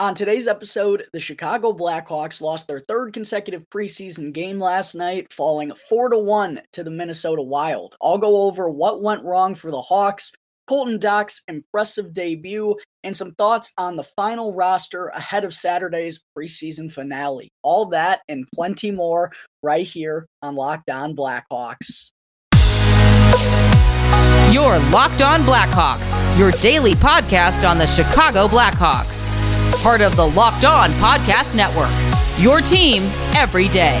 On today's episode, the Chicago Blackhawks lost their third consecutive preseason game last night, falling 4 to 1 to the Minnesota Wild. I'll go over what went wrong for the Hawks, Colton Dach's impressive debut, and some thoughts on the final roster ahead of Saturday's preseason finale. All that and plenty more right here on Locked On Blackhawks. Your Locked On Blackhawks, your daily podcast on the Chicago Blackhawks part of the Locked On Podcast Network. Your team every day.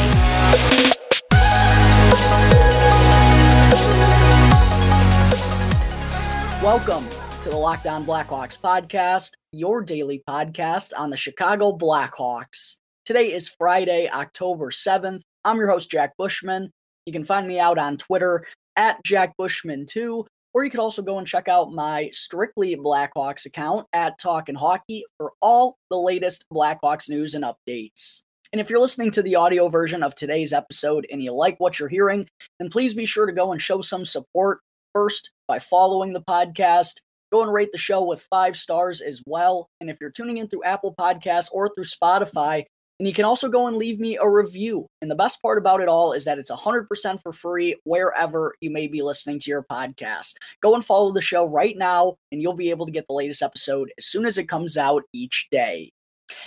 Welcome to the Locked On Blackhawks podcast, your daily podcast on the Chicago Blackhawks. Today is Friday, October 7th. I'm your host, Jack Bushman. You can find me out on Twitter at Jack Bushman2 or you could also go and check out my Strictly Blackhawks account at Talkin' Hockey for all the latest Blackhawks news and updates. And if you're listening to the audio version of today's episode and you like what you're hearing, then please be sure to go and show some support first by following the podcast. Go and rate the show with five stars as well. And if you're tuning in through Apple Podcasts or through Spotify, and you can also go and leave me a review. And the best part about it all is that it's 100% for free wherever you may be listening to your podcast. Go and follow the show right now, and you'll be able to get the latest episode as soon as it comes out each day.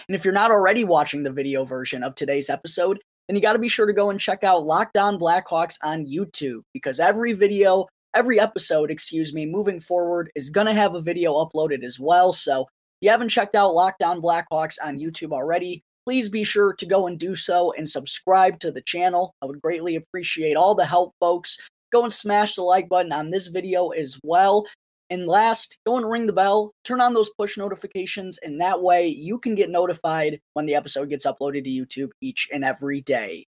And if you're not already watching the video version of today's episode, then you got to be sure to go and check out Locked On Blackhawks on YouTube because every video, every episode, excuse me, moving forward is going to have a video uploaded as well. So if you haven't checked out Locked On Blackhawks on YouTube already, please be sure to go and do so and subscribe to the channel. I would greatly appreciate all the help, folks. Go and smash the like button on this video as well. And last, go and ring the bell, turn on those push notifications, and that way you can get notified when the episode gets uploaded to YouTube each and every day.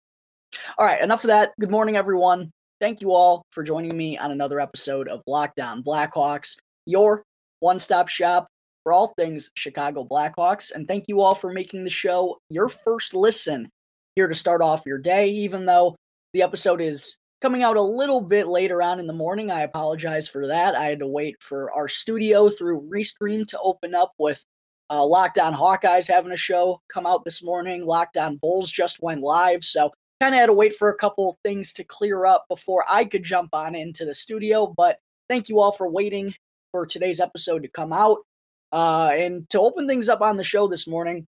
All right, enough of that. Good morning, everyone. Thank you all for joining me on another episode of Locked On Blackhawks, your one stop shop for all things Chicago Blackhawks. And thank you all for making the show your first listen here to start off your day, even though the episode is coming out a little bit later on in the morning. I apologize for that. I had to wait for our studio through Restream to open up with uh, Locked On Hawkeyes having a show come out this morning. Locked On Bulls just went live. So kind of had to wait for a couple things to clear up before I could jump on into the studio. But thank you all for waiting for today's episode to come out. Uh, and to open things up on the show this morning,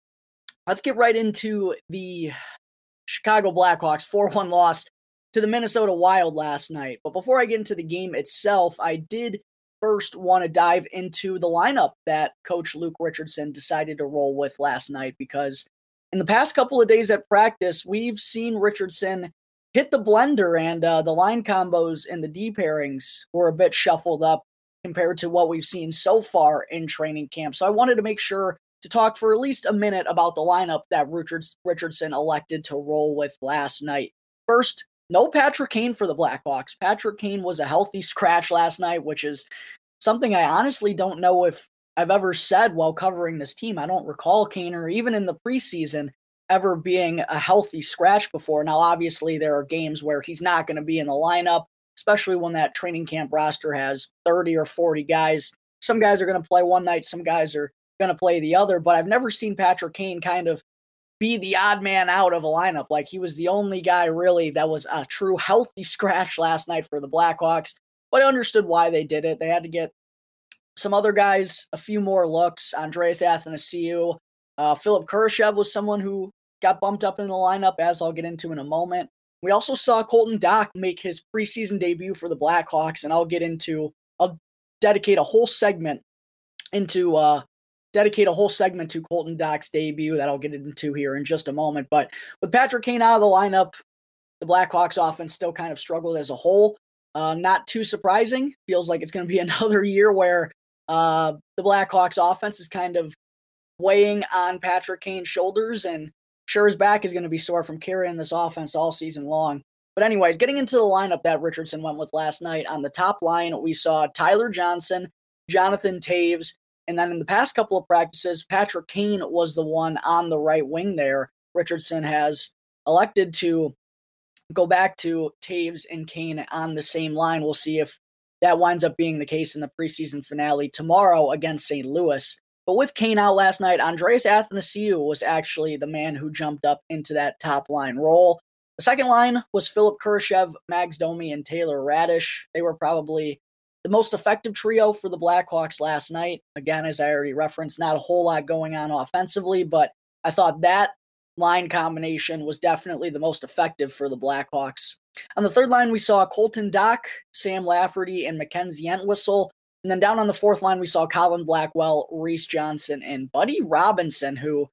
let's get right into the Chicago Blackhawks 4 1 loss to the Minnesota Wild last night. But before I get into the game itself, I did first want to dive into the lineup that coach Luke Richardson decided to roll with last night because in the past couple of days at practice, we've seen Richardson hit the blender and uh, the line combos and the D pairings were a bit shuffled up compared to what we've seen so far in training camp. So I wanted to make sure to talk for at least a minute about the lineup that Richards, Richardson elected to roll with last night. First, no Patrick Kane for the Blackhawks. Patrick Kane was a healthy scratch last night, which is something I honestly don't know if I've ever said while covering this team. I don't recall Kane or even in the preseason ever being a healthy scratch before. Now, obviously, there are games where he's not going to be in the lineup especially when that training camp roster has 30 or 40 guys. Some guys are going to play one night, some guys are going to play the other, but I've never seen Patrick Kane kind of be the odd man out of a lineup. Like he was the only guy really that was a true healthy scratch last night for the Blackhawks, but I understood why they did it. They had to get some other guys a few more looks. Andreas Athanasiou, uh, Philipp Kurashev was someone who got bumped up in the lineup, as I'll get into in a moment. We also saw Colton Dach make his preseason debut for the Blackhawks, and I'll get into, I'll dedicate a whole segment into, uh, dedicate a whole segment to Colton Dach's debut that I'll get into here in just a moment. But with Patrick Kane out of the lineup, the Blackhawks offense still kind of struggled as a whole. Uh, not too surprising. Feels like it's going to be another year where uh, the Blackhawks offense is kind of weighing on Patrick Kane's shoulders, and sure his back is going to be sore from carrying this offense all season long. But, anyways, getting into the lineup that Richardson went with last night, on the top line, we saw Tyler Johnson, Jonathan Toews, and then in the past couple of practices, Patrick Kane was the one on the right wing there. Richardson has elected to go back to Toews and Kane on the same line. We'll see if that winds up being the case in the preseason finale tomorrow against St. Louis. But with Kane out last night, Andreas Athanasiou was actually the man who jumped up into that top line role. The second line was Philipp Kurashev, Max Domi, and Taylor Raddysh. They were probably the most effective trio for the Blackhawks last night. Again, as I already referenced, not a whole lot going on offensively, but I thought that line combination was definitely the most effective for the Blackhawks. On the third line, we saw Colton Dach, Sam Lafferty, and Mackenzie Entwistle. And then down on the fourth line, we saw Colin Blackwell, Reese Johnson, and Buddy Robinson, who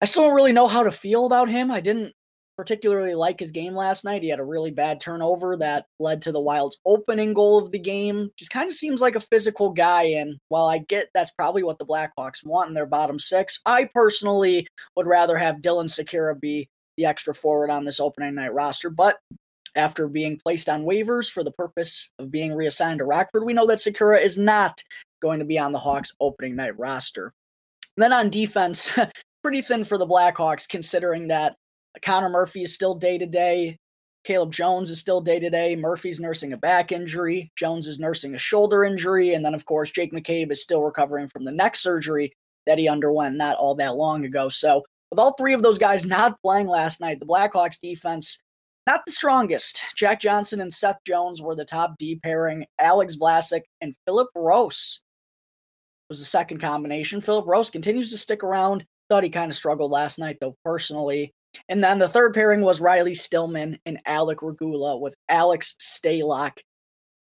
I still don't really know how to feel about him. I didn't particularly like his game last night. He had a really bad turnover that led to the Wild's opening goal of the game. Just kind of seems like a physical guy. And while I get that's probably what the Blackhawks want in their bottom six, I personally would rather have Dylan Sikura be the extra forward on this opening night roster. But after being placed on waivers for the purpose of being reassigned to Rockford, we know that Sikura is not going to be on the Hawks opening night roster. And then on defense, pretty thin for the Blackhawks, considering that Connor Murphy is still day to day. Caleb Jones is still day to day. Murphy's nursing a back injury. Jones is nursing a shoulder injury. And then, of course, Jake McCabe is still recovering from the neck surgery that he underwent not all that long ago. So, with all three of those guys not playing last night, the Blackhawks defense, not the strongest. Jack Johnson and Seth Jones were the top D pairing. Alex Vlasic and Philip Roos was the second combination. Philip Roos continues to stick around. Thought he kind of struggled last night, though, personally. And then the third pairing was Riley Stillman and Alec Regula with Alex Stalock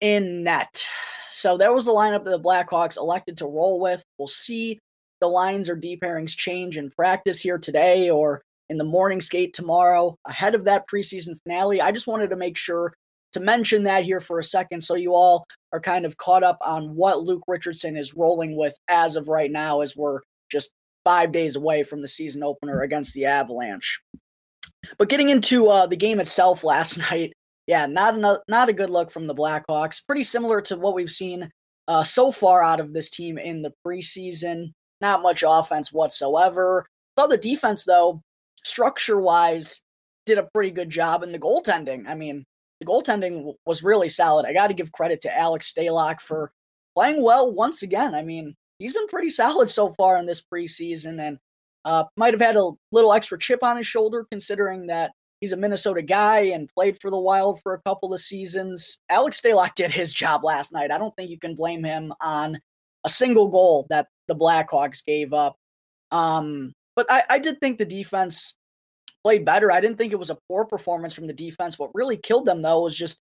in net. So that was the lineup that the Blackhawks elected to roll with. We'll see the lines or D pairings change in practice here today or in the morning skate tomorrow ahead of that preseason finale. I just wanted to make sure to mention that here for a second so you all are kind of caught up on what Luke Richardson is rolling with as of right now as we're just five days away from the season opener against the Avalanche. But getting into uh, the game itself last night, yeah, not a, not a good look from the Blackhawks. Pretty similar to what we've seen uh, so far out of this team in the preseason. Not much offense whatsoever. Thought the defense, though, structure wise, did a pretty good job in the goaltending. I mean, the goaltending was really solid. I got to give credit to Alex Stalock for playing well once again. I mean, he's been pretty solid so far in this preseason and uh, might have had a little extra chip on his shoulder considering that he's a Minnesota guy and played for the Wild for a couple of seasons. Alex Stalock did his job last night. I don't think you can blame him on a single goal that the Blackhawks gave up. Um, but I, I did think the defense played better. I didn't think it was a poor performance from the defense. What really killed them, though, was just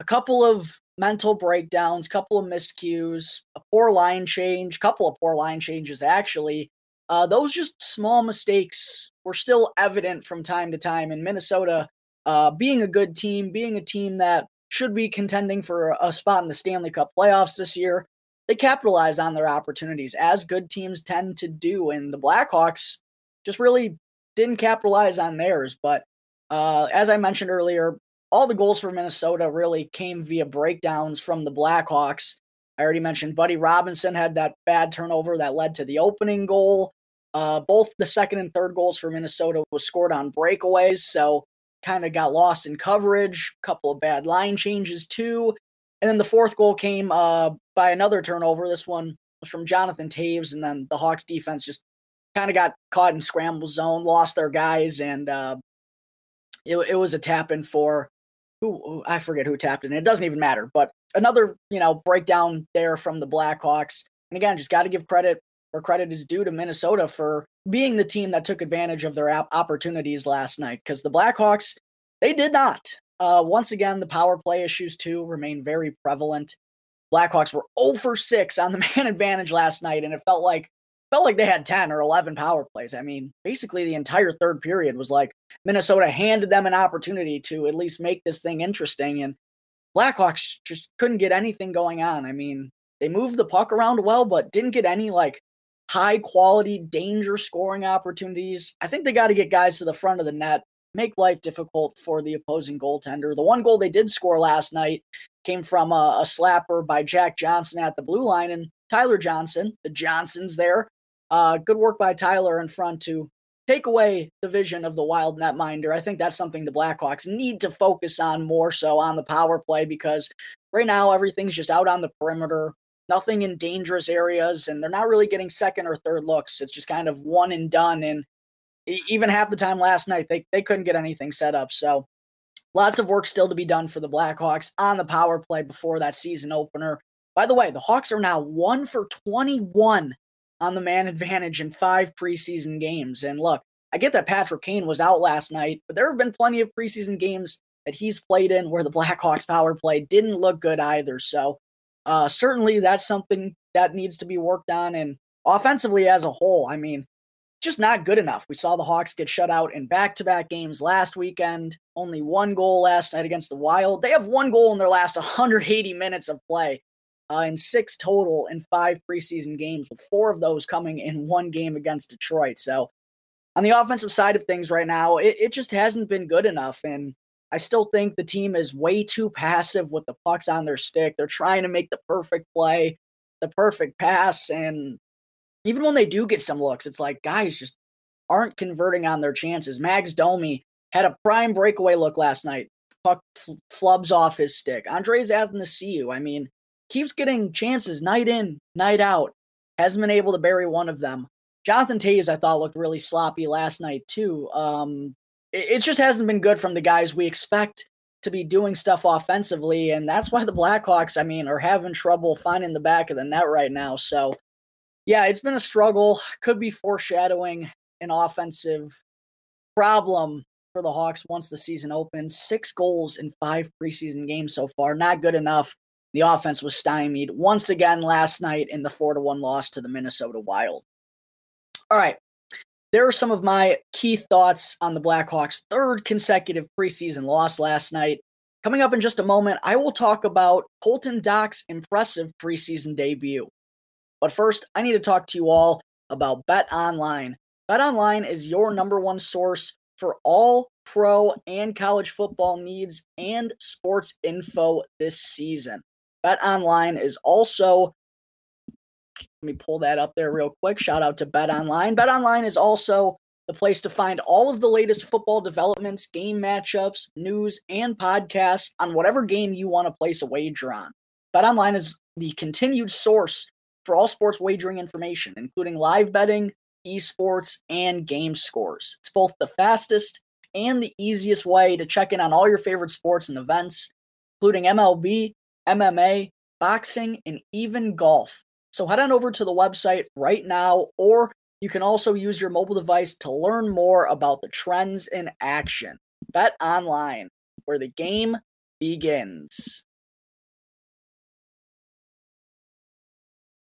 a couple of mental breakdowns, a couple of miscues, a poor line change, a couple of poor line changes actually. Uh, those just small mistakes were still evident from time to time in Minnesota. Uh, being a good team, being a team that should be contending for a spot in the Stanley Cup playoffs this year, they capitalize on their opportunities as good teams tend to do. And the Blackhawks just really didn't capitalize on theirs. But uh, as I mentioned earlier, all the goals for Minnesota really came via breakdowns from the Blackhawks. I already mentioned Buddy Robinson had that bad turnover that led to the opening goal. Uh, both the second and third goals for Minnesota was scored on breakaways, so kind of got lost in coverage. A couple of bad line changes too, and then the fourth goal came uh, by another turnover. This one was from Jonathan Toews, and then the Hawks defense just kind of got caught in scramble zone, lost their guys, and uh, it, it was a tap in for who I forget who tapped in. It doesn't even matter. But another, you know, breakdown there from the Blackhawks. And again, just got to give credit where credit is due to Minnesota for being the team that took advantage of their opportunities last night. Because the Blackhawks, they did not. Uh, once again, the power play issues too remain very prevalent. Blackhawks were 0 for 6 on the man advantage last night, and it felt like felt like they had 10 or 11 power plays. I mean, basically the entire third period was like Minnesota handed them an opportunity to at least make this thing interesting. And Blackhawks just couldn't get anything going on. I mean, they moved the puck around well, but didn't get any like high quality danger scoring opportunities. I think they got to get guys to the front of the net, make life difficult for the opposing goaltender. The one goal they did score last night came from a, a slapper by Jack Johnson at the blue line. And Tyler Johnson, the Johnsons there, uh, good work by Tyler in front to take away the vision of the wild netminder. I think that's something the Blackhawks need to focus on more so on the power play because right now everything's just out on the perimeter. nothing in dangerous areas, and they're not really getting second or third looks. It's just kind of one and done. And even half the time last night, they, they couldn't get anything set up. So lots of work still to be done for the Blackhawks on the power play before that season opener. By the way, the Hawks are now one for 21 on the man advantage in five preseason games. And look, I get that Patrick Kane was out last night, but there have been plenty of preseason games that he's played in where the Blackhawks power play didn't look good either. So uh, certainly that's something that needs to be worked on. And offensively as a whole, I mean, just not good enough. We saw the Hawks get shut out in back to back games last weekend. Only one goal last night against the Wild. They have one goal in their last 180 minutes of play. Uh, in six total in five preseason games, with four of those coming in one game against Detroit. So, on the offensive side of things right now, it, it just hasn't been good enough. And I still think the team is way too passive with the pucks on their stick. They're trying to make the perfect play, the perfect pass. And even when they do get some looks, it's like guys just aren't converting on their chances. Max Domi had a prime breakaway look last night. Puck f- flubs off his stick. Andreas Athanasiou, I mean, keeps getting chances night in, night out. Hasn't been able to bury one of them. Jonathan Toews, I thought, looked really sloppy last night, too. Um, it, just hasn't been good from the guys we expect to be doing stuff offensively. And that's why the Blackhawks, I mean, are having trouble finding the back of the net right now. So, yeah, it's been a struggle. Could be foreshadowing an offensive problem for the Hawks once the season opens. Six goals in five preseason games so far. Not good enough. The offense was stymied once again last night in the 4 to 1 loss to the Minnesota Wild. All right there are some of my key thoughts on the Blackhawks' third consecutive preseason loss last night. Coming up in just a moment, I will talk about Colton Dach's impressive preseason debut. But first, I need to talk to you all about Bet Online. Bet Online is your number one source for all pro and college football needs and sports info this season. Bet Online is also let me pull that up there real quick. Shout out to Bet Online. Bet Online is also the place to find all of the latest football developments, game matchups, news, and podcasts on whatever game you want to place a wager on. Bet Online is the continued source for all sports wagering information, including live betting, esports, and game scores. It's both the fastest and the easiest way to check in on all your favorite sports and events, including MLB, MMA, boxing, and even golf. So head on over to the website right now, or you can also use your mobile device to learn more about the trends in action. Bet online, where the game begins.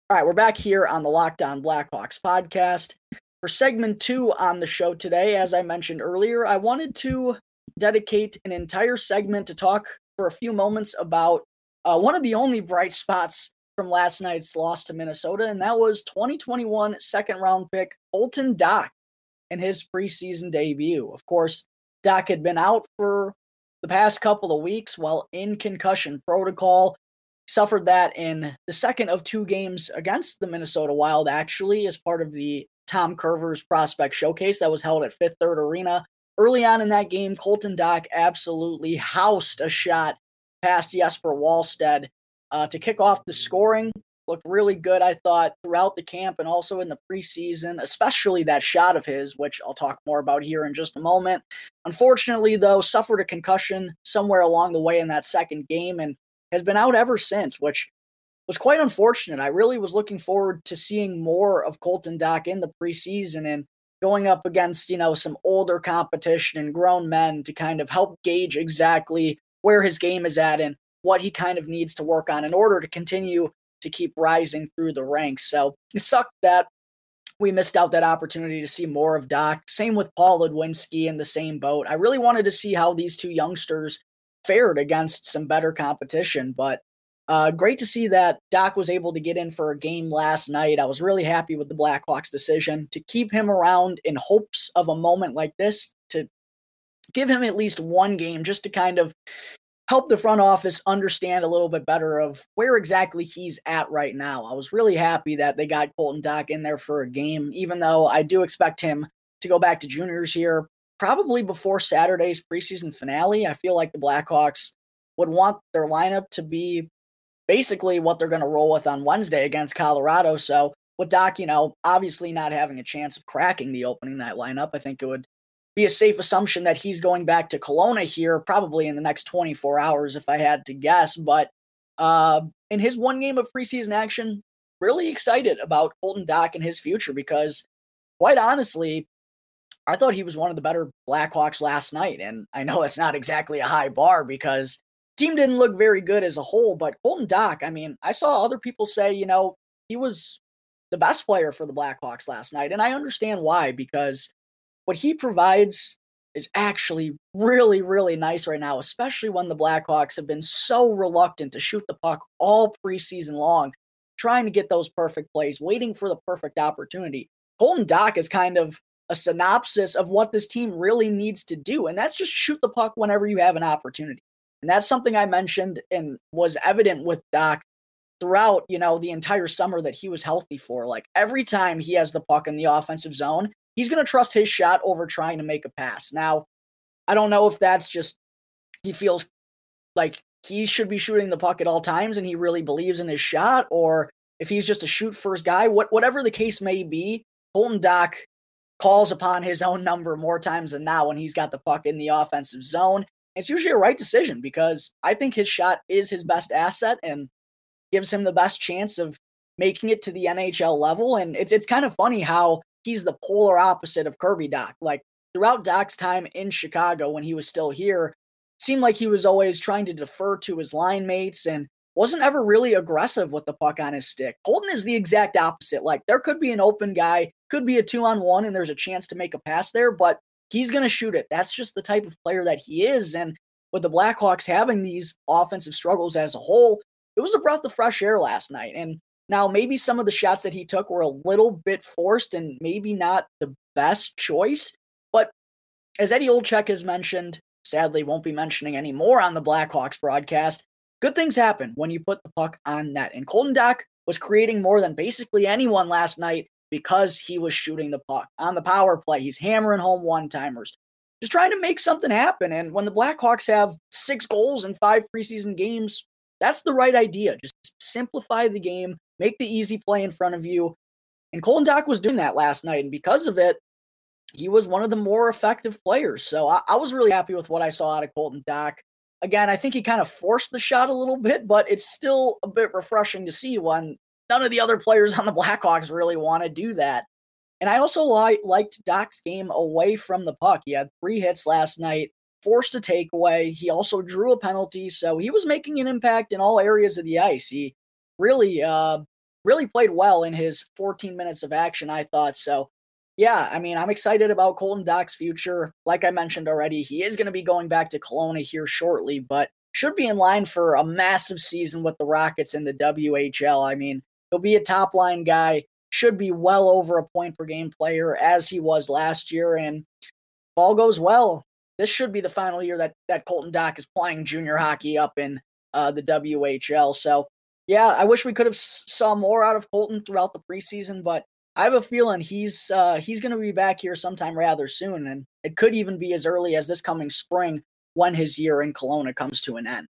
All right, we're back here on the Locked On Blackhawks podcast. For segment two on the show today, as I mentioned earlier, I wanted to dedicate an entire segment to talk for a few moments about uh, one of the only bright spots from last night's loss to Minnesota, and that was 2021 second round pick Colton Dach in his preseason debut. Of course, Dach had been out for the past couple of weeks while in concussion protocol. Suffered that in the second of two games against the Minnesota Wild, actually, as part of the Tom Kurvers Prospect Showcase that was held at Fifth Third Arena. Early on in that game, Colton Dach absolutely housed a shot past Jesper Wallstedt uh, to kick off the scoring. Looked really good, I thought, throughout the camp and also in the preseason, especially that shot of his, which I'll talk more about here in just a moment. Unfortunately, though, suffered a concussion somewhere along the way in that second game and has been out ever since, which was quite unfortunate. I really was looking forward to seeing more of Colton Dach in the preseason and going up against, you know, some older competition and grown men to kind of help gauge exactly where his game is at and what he kind of needs to work on in order to continue to keep rising through the ranks. So it sucked that we missed out that opportunity to see more of Dach. Same with Paul Ludwinski in the same boat. I really wanted to see how these two youngsters fared against some better competition, but uh, great to see that Dach was able to get in for a game last night. I was really happy with the Blackhawks' decision to keep him around in hopes of a moment like this give him at least one game just to kind of help the front office understand a little bit better of where exactly he's at right now. I was really happy that they got Colton Dach in there for a game, even though I do expect him to go back to juniors here probably before Saturday's preseason finale. I feel like the Blackhawks would want their lineup to be basically what they're going to roll with on Wednesday against Colorado. So with Dach, you know, obviously not having a chance of cracking the opening night lineup, I think it would be a safe assumption that he's going back to Kelowna here probably in the next 24 hours, if I had to guess. But uh, in his one game of preseason action, really excited about Colton Dach and his future because, quite honestly, I thought he was one of the better Blackhawks last night. And I know it's not exactly a high bar because team didn't look very good as a whole, but Colton Dach, I mean, I saw other people say, you know, he was the best player for the Blackhawks last night. And I understand why, because what he provides is actually really, really nice right now, especially when the Blackhawks have been so reluctant to shoot the puck all preseason long, trying to get those perfect plays, waiting for the perfect opportunity. Colton Dach is kind of a synopsis of what this team really needs to do, and that's just shoot the puck whenever you have an opportunity. And that's something I mentioned and was evident with Dach throughout, you know, the entire summer that he was healthy for. Like every time he has the puck in the offensive zone, he's going to trust his shot over trying to make a pass. Now, I don't know if that's just he feels like he should be shooting the puck at all times and he really believes in his shot or if he's just a shoot first guy, what whatever the case may be, Colton Dach calls upon his own number more times than not when he's got the puck in the offensive zone. It's usually a right decision because I think his shot is his best asset and gives him the best chance of making it to the NHL level. And it's it's kind of funny how he's the polar opposite of Kirby Dach. Like throughout Dach's time in Chicago when he was still here, seemed like he was always trying to defer to his line mates and wasn't ever really aggressive with the puck on his stick. Colton is the exact opposite. Like there could be an open guy, could be a two on one, and there's a chance to make a pass there, but he's going to shoot it. That's just the type of player that he is. And with the Blackhawks having these offensive struggles as a whole, it was a breath of fresh air last night. And now maybe some of the shots that he took were a little bit forced and maybe not the best choice. But as Eddie Olczyk has mentioned, sadly won't be mentioning anymore on the Blackhawks broadcast, good things happen when you put the puck on net. And Colton Dach was creating more than basically anyone last night because he was shooting the puck on the power play. He's hammering home one timers, just trying to make something happen. And when the Blackhawks have six goals in five preseason games, that's the right idea. Just simplify the game, make the easy play in front of you. And Colton Dach was doing that last night. And because of it, he was one of the more effective players. So I, I was really happy with what I saw out of Colton Dach. Again, I think he kind of forced the shot a little bit, but it's still a bit refreshing to see when none of the other players on the Blackhawks really want to do that. And I also li- liked Dach's game away from the puck. He had three hits last night, forced a takeaway. He also drew a penalty, so he was making an impact in all areas of the ice. He really, uh, really played well in his 14 minutes of action. I thought so. Yeah, I mean, I'm excited about Colton Dach's future. Like I mentioned already, he is going to be going back to Kelowna here shortly, but should be in line for a massive season with the Rockets in the WHL. I mean, He'll be a top line guy, should be well over a point per game player as he was last year. And if all goes well. This should be the final year that, that Colton Dach is playing junior hockey up in uh, the WHL. So, yeah, I wish we could have saw more out of Colton throughout the preseason, but I have a feeling he's uh, he's going to be back here sometime rather soon, and it could even be as early as this coming spring when his year in Kelowna comes to an end.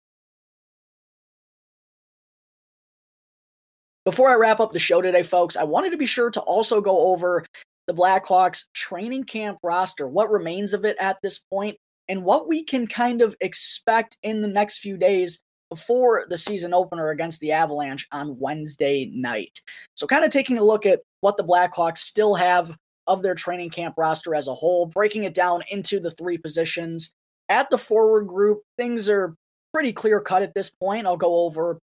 Before I wrap up the show today, folks, I wanted to be sure to also go over the Blackhawks training camp roster, what remains of it at this point, and what we can kind of expect in the next few days before the season opener against the Avalanche on Wednesday night. So, kind of taking a look at what the Blackhawks still have of their training camp roster as a whole, breaking it down into the three positions. At the forward group, things are pretty clear cut at this point. I'll go over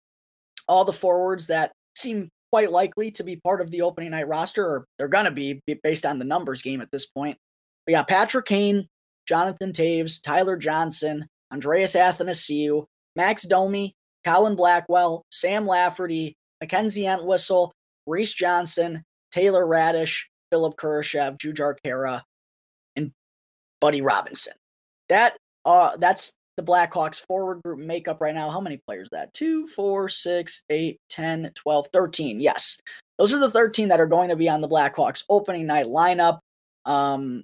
all the forwards that seem quite likely to be part of the opening night roster, or they're going to be based on the numbers game at this point. We got Patrick Kane, Jonathan Toews, Tyler Johnson, Andreas Athanasiou, Max Domi, Colin Blackwell, Sam Lafferty, Mackenzie Entwistle, Reese Johnson, Taylor Raddysh, Philipp Kurashev, Jujhar Khaira, and Buddy Robinson. That uh that's the Blackhawks forward group makeup right now. How many players that? 2, 4, 6, 8, 10, 12, 13. Yes. Those are the 13 that are going to be on the Blackhawks opening night lineup. Um,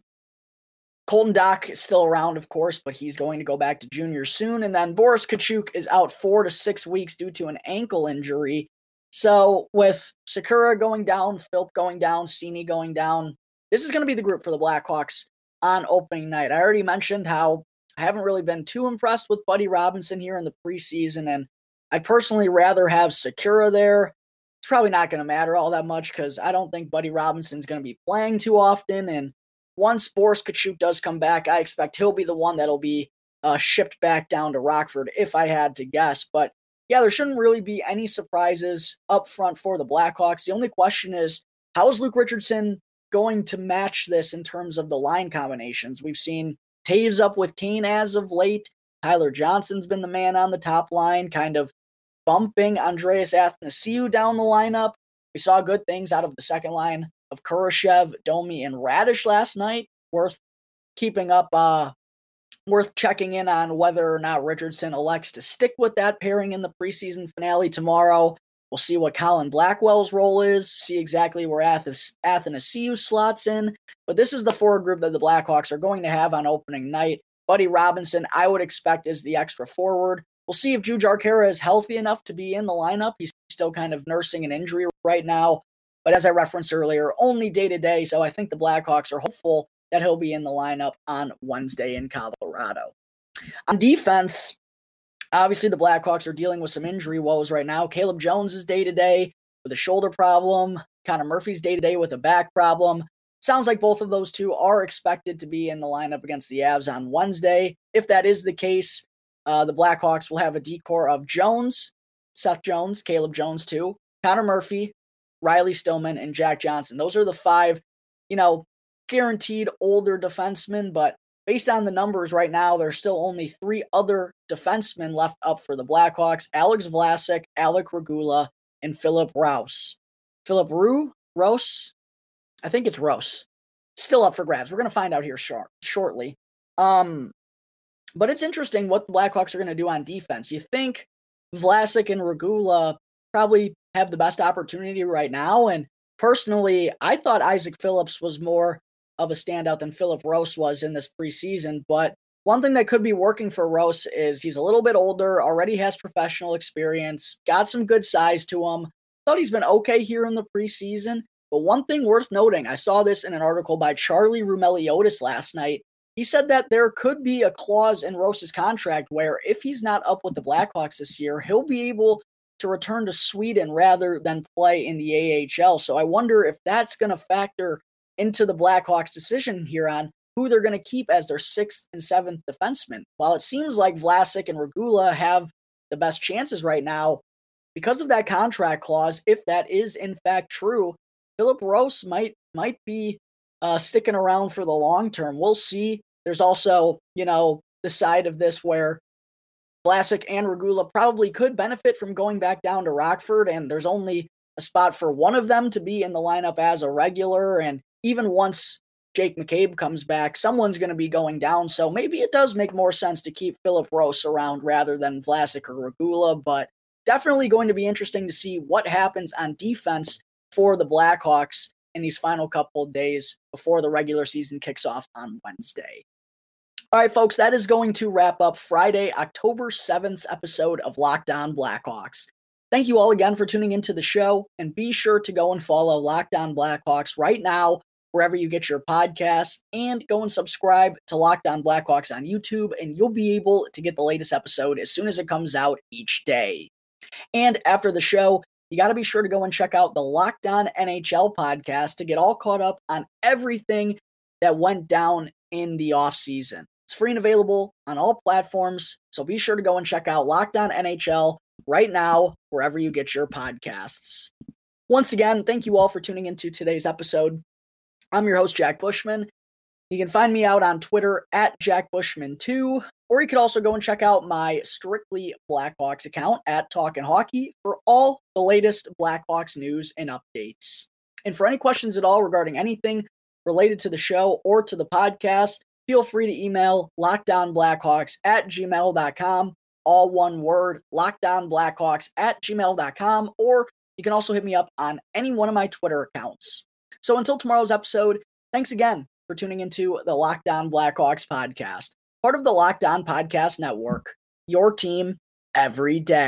Colton Dach is still around, of course, but he's going to go back to junior soon. And then Boris Katchouk is out four to six weeks due to an ankle injury. So with Sikura going down, Philp going down, Seney going down, this is going to be the group for the Blackhawks on opening night. I already mentioned how I haven't really been too impressed with Buddy Robinson here in the preseason, and I'd personally rather have Sikura there. It's probably not going to matter all that much because I don't think Buddy Robinson's going to be playing too often. And once Boris Katchouk does come back, I expect he'll be the one that'll be uh, shipped back down to Rockford, if I had to guess. But yeah, there shouldn't really be any surprises up front for the Blackhawks. The only question is, how is Luke Richardson going to match this in terms of the line combinations? We've seen Toews up with Kane as of late. Tyler Johnson's been the man on the top line, kind of bumping Andreas Athanasiou down the lineup. We saw good things out of the second line of Kurashev, Domi, and Raddysh last night. Worth keeping up, uh, worth checking in on whether or not Richardson elects to stick with that pairing in the preseason finale tomorrow. We'll see what Colin Blackwell's role is, see exactly where Athas- Athanasiou slots in. But this is the forward group that the Blackhawks are going to have on opening night. Buddy Robinson, I would expect, is the extra forward. We'll see if Jujhar Khaira is healthy enough to be in the lineup. He's still kind of nursing an injury right now. But as I referenced earlier, only day to day. So I think the Blackhawks are hopeful that he'll be in the lineup on Wednesday in Colorado. On defense, obviously the Blackhawks are dealing with some injury woes right now. Caleb Jones is day to day with a shoulder problem. Connor Murphy's day to day with a back problem. Sounds like both of those two are expected to be in the lineup against the Avs on Wednesday. If that is the case, uh, the Blackhawks will have a decor of Jones, Seth Jones, Caleb Jones, too, Connor Murphy, Riley Stillman, and Jack Johnson. Those are the five, you know, guaranteed older defensemen. But based on the numbers right now, there's still only three other defensemen left up for the Blackhawks Alex Vlasic, Alec Regula, and Philip Rouse. Philip Rue, Rose, I think it's Rose. Still up for grabs. We're going to find out here short, shortly. Um, but it's interesting what the Blackhawks are going to do on defense. You think Vlasic and Regula probably have the best opportunity right now. And personally, I thought Isaac Phillips was more of a standout than Philip Rose was in this preseason. But one thing that could be working for Rose is he's a little bit older, already has professional experience, got some good size to him. Thought he's been okay here in the preseason. But one thing worth noting, I saw this in an article by Charlie Roumeliotis last night. He said that there could be a clause in Rose's contract where if he's not up with the Blackhawks this year, he'll be able to return to Sweden rather than play in the AHL. So I wonder if that's going to factor into the Blackhawks' decision here on who they're going to keep as their sixth and seventh defenseman. While it seems like Vlasic and Regula have the best chances right now, because of that contract clause, if that is in fact true, Philip Rose might might be uh, sticking around for the long term. We'll see. There's also, you know, the side of this where Vlasic and Regula probably could benefit from going back down to Rockford, and there's only a spot for one of them to be in the lineup as a regular. And even once Jake McCabe comes back, someone's going to be going down. So maybe it does make more sense to keep Philip Rose around rather than Vlasic or Regula. But definitely going to be interesting to see what happens on defense for the Blackhawks in these final couple days before the regular season kicks off on Wednesday. All right, folks, that is going to wrap up Friday, October 7th episode of Locked On Blackhawks. Thank you all again for tuning into the show, and be sure to go and follow Locked On Blackhawks right now, wherever you get your podcasts, and go and subscribe to Locked On Blackhawks on YouTube, and you'll be able to get the latest episode as soon as it comes out each day. And after the show, you got to be sure to go and check out the Locked On NHL podcast to get all caught up on everything that went down in the offseason. It's free and available on all platforms. So be sure to go and check out Locked On NHL right now, wherever you get your podcasts. Once again, thank you all for tuning into today's episode. I'm your host, Jack Bushman. You can find me out on Twitter at Jack Bushman2, or you could also go and check out my Strictly Blackhawks account at Talkin' Hockey for all the latest Blackhawks news and updates. And for any questions at all regarding anything related to the show or to the podcast, feel free to email lockdownblackhawks at gmail.com, all one word, lockdownblackhawks at gmail.com, or you can also hit me up on any one of my Twitter accounts. So until tomorrow's episode, thanks again for tuning into the Locked On Blackhawks podcast, part of the Locked On Podcast Network. Your team every day.